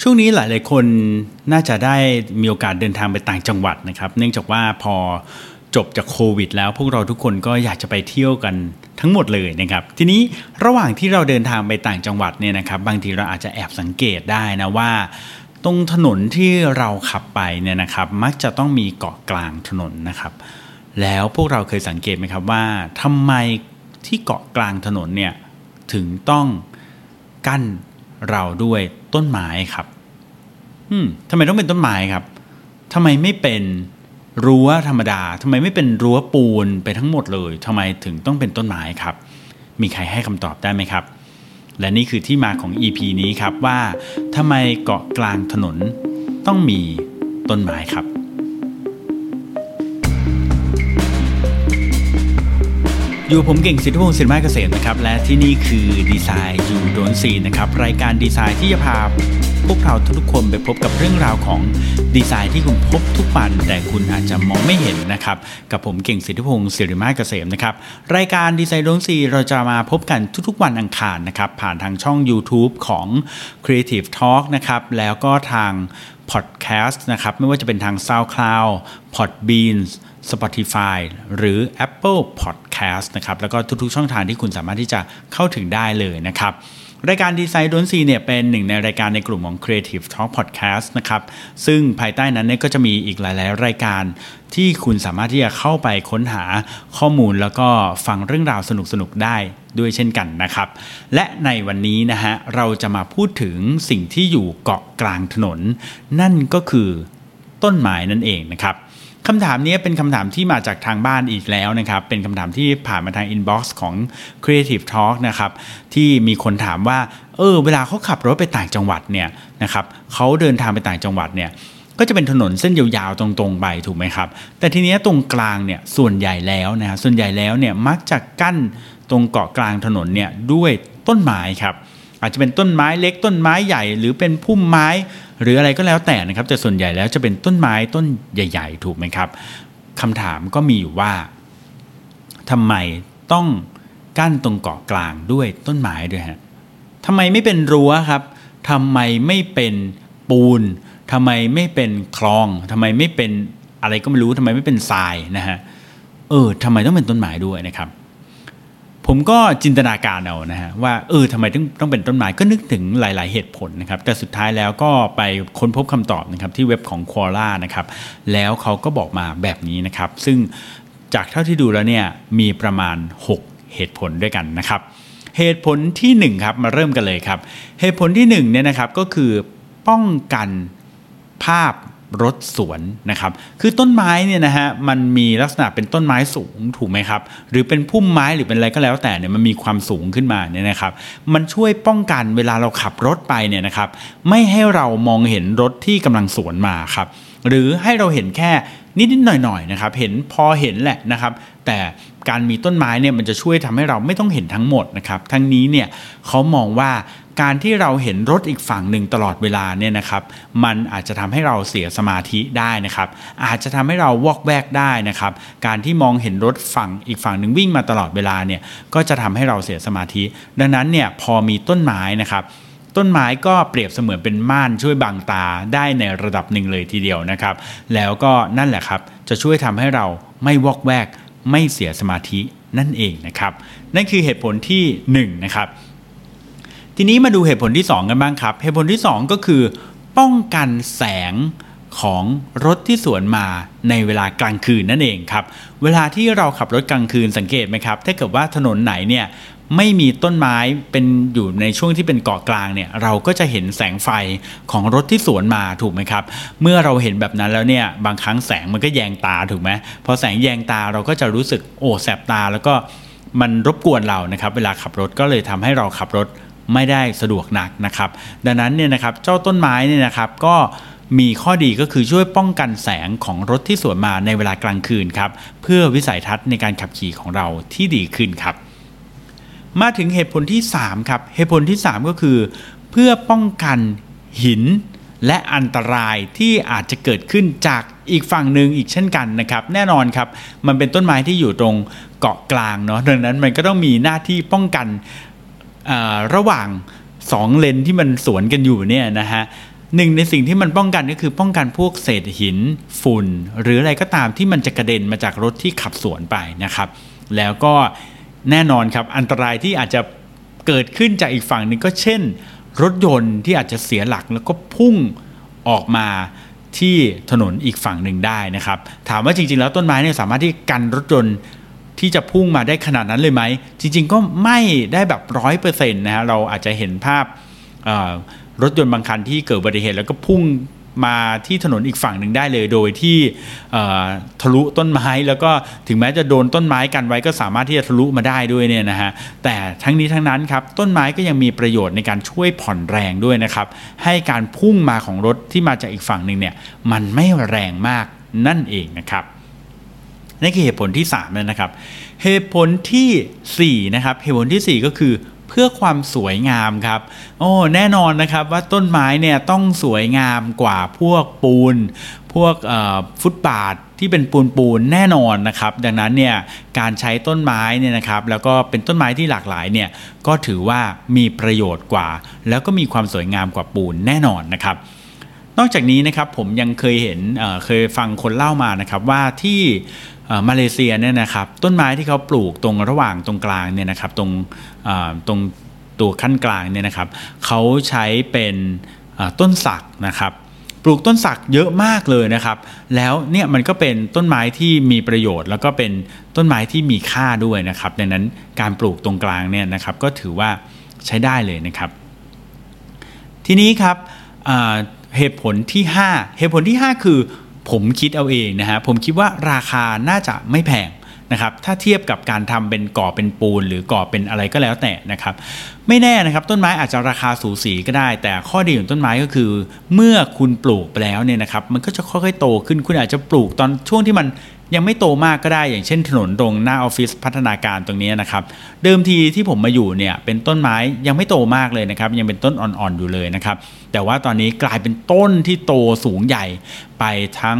ช่วงนี้หลาย ๆ คนน่าจะได้มีโอกาสเดินทางไปต่างจังหวัดนะครับ เนื่องจากว่าพอจบจากโควิด แล้วพวกเราทุกคนก็อยากจะไปเที่ยวกันทั้งหมดเลยนะครับ ทีนี้ระหว่างที่เราเดินทางไปต่างจังหวัดเนี่ยนะครับ บางทีเราอาจจะแอบสังเกตได้นะว่า ตรงถนนที่เราขับไปเนี่ยนะครับ มักจะต้องมีเกาะกลางถนนนะครับ แล้วพวกเราเคยสังเกตไหมครับว่าทำไมที่เกาะกลางถนนเนี่ยถึงต้องกั้นเราด้วย ต้นไม้ครับ อืมทำไมต้องเป็นต้นไม้ครับทำไมไม่เป็นรั้วธรรมดาทำไมไม่เป็นรั้วปูนไปทั้งหมดเลยทำไมถึงต้องเป็นต้นไม้ครับ มีใครให้คำตอบได้ไหมครับ และนี่คือที่มาของ EP นี้ครับว่าทำไมเกาะกลางถนนต้องมีต้นไม้ครับ อยู่ผมเก่งสิทธิพงศ์สินไม้เกษตรนะครับ และที่นี่คือดีไซน์ยูโดนซีนะครับ รายการดีไซน์ที่จะพาพ วกเราทุกคนไปพบกับเรื่องราวของดีไซน์ที่คุณพบทุกวัน แต่คุณอาจจะมองไม่เห็นนะครับ กับผมเก่งสิทธิพงศ์สิริมาเกษมนะครับ รายการดีไซน์โดนซีเราจะมาพบกันทุกๆวันอังคารนะครับ ผ่านทางช่อง YouTube ของ Creative Talk นะครับแล้วก็ทาง Podcast นะครับไม่ว่าจะเป็นทาง SoundCloud Podbeans Spotify หรือ Apple Podcast นะครับแล้วก็ทุกๆช่องทางที่คุณสามารถที่จะเข้าถึงได้เลยนะครับ รายการดีไซน์ดนซีเนี่ยเป็นหนึ่งในรายการในกลุ่มของ Creative Talk Podcast นะครับซึ่งภายใต้นั้นเนี่ยก็จะมีอีกหลาย ๆ รายการที่คุณสามารถที่จะเข้าไปค้นหาข้อมูลแล้วก็ฟังเรื่องราวสนุก ๆ ได้ด้วยเช่นกันนะครับ และในวันนี้นะฮะเราจะมาพูดถึงสิ่งที่อยู่เกาะกลางถนน นั่นก็คือต้นไม้นั่นเองนะครับ คำถามนี้เป็นคำถามที่มาจากทางบ้านอีกแล้วนะครับ เป็นคำถามที่ผ่านมาทาง inbox ของ Creative Talk นะครับที่มีคนถามว่าเออเวลาเขาขับรถไปต่างจังหวัดเนี่ยนะครับเขาเดินทางไปต่างจังหวัดเนี่ยก็จะเป็นถนนเส้นยาวๆตรงๆไปถูกไหมครับ แต่ทีนี้ตรงกลางเนี่ยส่วนใหญ่แล้วนะส่วนใหญ่แล้วเนี่ยมักจะกั้นตรงเกาะกลางถนนเนี่ยด้วยต้นไม้ครับอาจจะเป็นต้นไม้เล็กต้นไม้ใหญ่ หรือเป็นพุ่มไม้ หรืออะไรก็แล้วแต่นะครับ แต่ส่วนใหญ่แล้วจะเป็นต้นไม้ต้นใหญ่ ๆ ถูกไหมครับคำถามก็มีอยู่ว่าทำไมต้องกั้นตรงเกาะกลางด้วยต้นไม้ด้วยฮะทำไมไม่เป็นรั้วครับทำไมไม่เป็นปูนทำไมไม่เป็นคลองทำไมไม่เป็นอะไรก็ไม่รู้ทำไมไม่เป็นทรายนะฮะเออทำไมต้องเป็นต้นไม้ด้วยนะครับ ผมก็จินตนาการเอานะฮะว่าเออทำไมต้องต้องเป็นต้นไม้ก็นึกถึงหลาย ๆ เหตุผลนะครับ แต่สุดท้ายแล้วก็ไปค้นพบคำตอบนะครับที่เว็บของ q u a l a นะครับแล้วเขาก็บอกมาแบบนี้นะครับ ซึ่งจากเท่าที่ดูแล้วเนี่ยมีประมาณ 6 เหตุผลด้วยกันนะครับ เหตุผลที่1ครับมาเริ่มกันเลยครับ เหตุผลที่1เนี่ยนะครับก็คือป้องกันภาพ รถสวนนะครับ คือต้นไม้เนี่ยนะฮะมันมีลักษณะเป็นต้นไม้สูงถูกไหมครับ หรือเป็นพุ่มไม้หรือเป็นอะไรก็แล้วแต่เนี่ยมันมีความสูงขึ้นมาเนี่ยนะครับ มันช่วยป้องกันเวลาเราขับรถไปเนี่ยนะครับ ไม่ให้เรามองเห็นรถที่กำลังสวนมาครับ หรือให้เราเห็นแค่นิดๆหน่อยๆนะครับ เห็นพอเห็นแหละนะครับ แต่ การมีต้นไม้เนี่ยมันจะช่วยทำให้เราไม่ต้องเห็นทั้งหมดนะครับทั้งนี้เนี่ยเขามองว่าการที่เราเห็นรถอีกฝั่งหนึ่งตลอดเวลาเนี่ยนะครับมันอาจจะทำให้เราเสียสมาธิได้นะครับ อาจจะทำให้เราวอกแวกได้นะครับ การที่มองเห็นรถฝั่งอีกฝั่งหนึ่งวิ่งมาตลอดเวลาเนี่ยก็จะทำให้เราเสียสมาธิ ดังนั้นเนี่ยพอมีต้นไม้นะครับต้นไม้ก็เปรียบเสมือนเป็นม่านช่วยบังตาได้ในระดับหนึ่งเลยทีเดียวนะครับ แล้วก็นั่นแหละครับ จะช่วยทำให้เราไม่วอกแวก ไม่เสียสมาธินั่นเองนะครับ นั่นคือเหตุผลที่1นะครับทีนี้มาดูเหตุผลที่ 2 กันบ้างครับ เหตุผลที่ 2 ก็คือ ป้องกันแสง ของรถที่สวนมาในเวลากลางคืนนั่นเองครับ เวลาที่เราขับรถกลางคืนสังเกตไหมครับ ถ้าเกิดว่าถนนไหนเนี่ยไม่มีต้นไม้เป็นอยู่ในช่วงที่เป็นเกาะกลางเนี่ยเราก็จะเห็นแสงไฟของรถที่สวนมาถูกไหมครับ เมื่อเราเห็นแบบนั้นแล้วเนี่ยบางครั้งแสงมันก็แยงตาถูกไหมพอแสงแยงตาเราก็จะรู้สึกโอ้แสบตาแล้วก็มันรบกวนเรานะครับ เวลาขับรถก็เลยทำให้เราขับรถไม่ได้สะดวกนักนะครับ ดังนั้นเนี่ยนะครับเจ้าต้นไม้เนี่ยนะครับก็ มีข้อดีก็คือช่วยป้องกันแสงของรถที่สวนมาในเวลากลางคืนครับ เพื่อวิสัยทัศน์ในการขับขี่ของเราที่ดีขึ้นครับ มาถึงเหตุผลที่ 3 ครับ เหตุผลที่ 3 ก็คือ เพื่อป้องกันหินและอันตรายที่อาจจะเกิดขึ้นจากอีกฝั่งหนึ่งอีกเช่นกันนะครับ แน่นอนครับ มันเป็นต้นไม้ที่อยู่ตรงเกาะกลางเนาะดังนั้นมันก็ต้องมีหน้าที่ป้องกันระหว่าง 2 เลนที่มันสวนกันอยู่เนี่ยนะฮะ หนึ่งในสิ่งที่มันป้องกันก็คือป้องกันพวกเศษหิน ฝุ่น หรืออะไรก็ตามที่มันจะกระเด็นมาจากรถที่ขับสวนไปนะครับ แล้วก็แน่นอนครับอันตรายที่อาจจะเกิดขึ้นจากอีกฝั่งหนึ่งก็เช่น รถยนต์ที่อาจจะเสียหลักแล้วก็พุ่งออกมาที่ถนนอีกฝั่งหนึ่งได้นะครับ ถามว่าจริง ๆ แล้วต้นไม้เนี่ยสามารถที่กันรถยนต์ที่จะพุ่งมาได้ขนาดนั้นเลยไหมจริง ๆ ก็ไม่ได้แบบร้อยเปอร์เซ็นต์นะฮะเราอาจจะเห็นภาพ รถยนต์บางคันที่เกิดอุบัติเหตุแล้วก็พุ่งมาที่ถนนอีกฝั่งหนึ่งได้เลยโดยที่ทะลุต้นไม้แล้วก็ถึงแม้จะโดนต้นไม้กันไว้ก็สามารถที่จะทะลุมาได้ด้วยเนี่ยนะฮะแต่ทั้งนี้ทั้งนั้นครับต้นไม้ก็ยังมีประโยชน์ในการช่วยผ่อนแรงด้วยนะครับให้การพุ่งมาของรถที่มาจากอีกฝั่งหนึ่งเนี่ยมันไม่แรงมากนั่นเองนะครับนี่คือเหตุผลที่3เลยนะครับ เหตุผลที่4นะครับเหตุผลที่ 4 ก็คือ เพื่อความสวยงามครับ โอ้แน่นอนนะครับว่าต้นไม้เนี่ยต้องสวยงามกว่าพวกปูน พวกฟุตบาทที่เป็นปูนปูนแน่นอนนะครับ ดังนั้นเนี่ยการใช้ต้นไม้เนี่ยนะครับแล้วก็เป็นต้นไม้ที่หลากหลายเนี่ยก็ถือว่ามีประโยชน์กว่า แล้วก็มีความสวยงามกว่าปูนแน่นอนนะครับนอกจากนี้นะครับผมยังเคยเห็นเเคยฟังคนเล่ามานะครับว่าที่ มาเลเซียเนี่ยนะครับต้นไม้ที่เขาปลูกตรงระหว่างตรงกลางเนี่ยนะครับตรงตรงตัวขั้นกลางเนี่ยนะครับเขาใช้เป็นต้นสักนะครับปลูกต้นสักเยอะมากเลยนะครับ แล้วเนี่ยมันก็เป็นต้นไม้ที่มีประโยชน์ แล้วก็เป็นต้นไม้ที่มีค่าด้วยนะครับดังนั้นการปลูกตรงกลางเนี่ยนะครับก็ถือว่าใช้ได้เลยนะครับ ทีนี้ครับเหตุผลที่ 5 เหตุผลที่ 5 คือ ผมคิดเอาเองนะฮะผมคิดว่าราคาน่าจะไม่แพงนะครับถ้าเทียบกับการทำเป็นก่อเป็นปูน หรือก่อเป็นอะไรก็แล้วแต่นะครับไม่แน่นะครับต้นไม้อาจจะราคาสูสีก็ได้ แต่ข้อดีของต้นไม้ก็คือ เมื่อคุณปลูกไปแล้วเนี่ยนะครับมันก็จะค่อยๆโตขึ้นคุณอาจจะปลูกตอนช่วงที่มัน ยังไม่โตมากก็ได้อย่างเช่นถนนตรงหน้าออฟฟิศพัฒนาการตรงนี้นะครับ เดิมทีที่ผมมาอยู่เนี่ยเป็นต้นไม้ยังไม่โตมากเลยนะครับ ยังเป็นต้นอ่อนๆอยู่เลยนะครับ แต่ว่าตอนนี้กลายเป็นต้นที่โตสูงใหญ่ไปทั้ง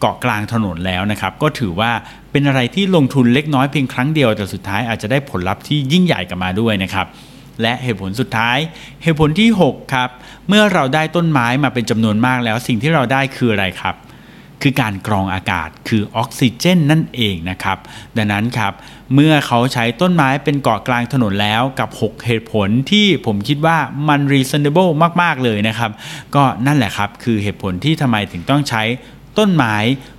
เกาะกลางถนนแล้วนะครับ ก็ถือว่าเป็นอะไรที่ลงทุนเล็กน้อยเพียงครั้งเดียวแต่สุดท้ายอาจจะได้ผลลัพธ์ที่ยิ่งใหญ่กลับมาด้วยนะครับและเหตุผลสุดท้าย เหตุผลที่ 6 ครับ เมื่อเราได้ต้นไม้มาเป็นจำนวนมากแล้วสิ่งที่เราได้คืออะไรครับ คือการกรองอากาศคือออกซิเจนนั่นเองนะครับ ดังนั้นครับเมื่อเขาใช้ต้นไม้เป็นเกาะกลางถนนแล้วกับ 6 เหตุผลที่ผมคิดว่ามัน reasonable มาก ๆ เลยนะครับ ก็นั่นแหละครับ คือเหตุผลที่ทำไมถึงต้องใช้ต้นไม้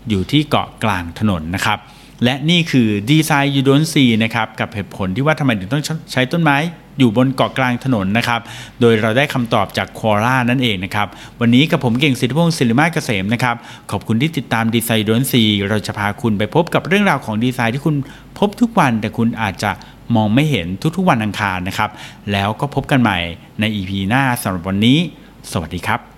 อยู่ที่เกาะกลางถนนนะครับ และนี่คือดีไซน์ยูโดนซีนะครับกับเหตุผลที่ว่าทำไมถึงต้องใช้ต้นไม้อยู่บนเกาะกลางถนนนะครับ โดยเราได้คำตอบจากควอร่านั่นเองนะครับ วันนี้กับผมเก่งสิทธิพงศ์ศิริมาเกษมนะครับ ขอบคุณที่ติดตามดีไซน์โดนซี เราจะพาคุณไปพบกับเรื่องราวของดีไซน์ที่คุณพบทุกวันแต่คุณอาจจะมองไม่เห็นทุกๆวันอังคารนะครับ แล้วก็พบกันใหม่ใน EP หน้าสำหรับวันนี้ สวัสดีครับ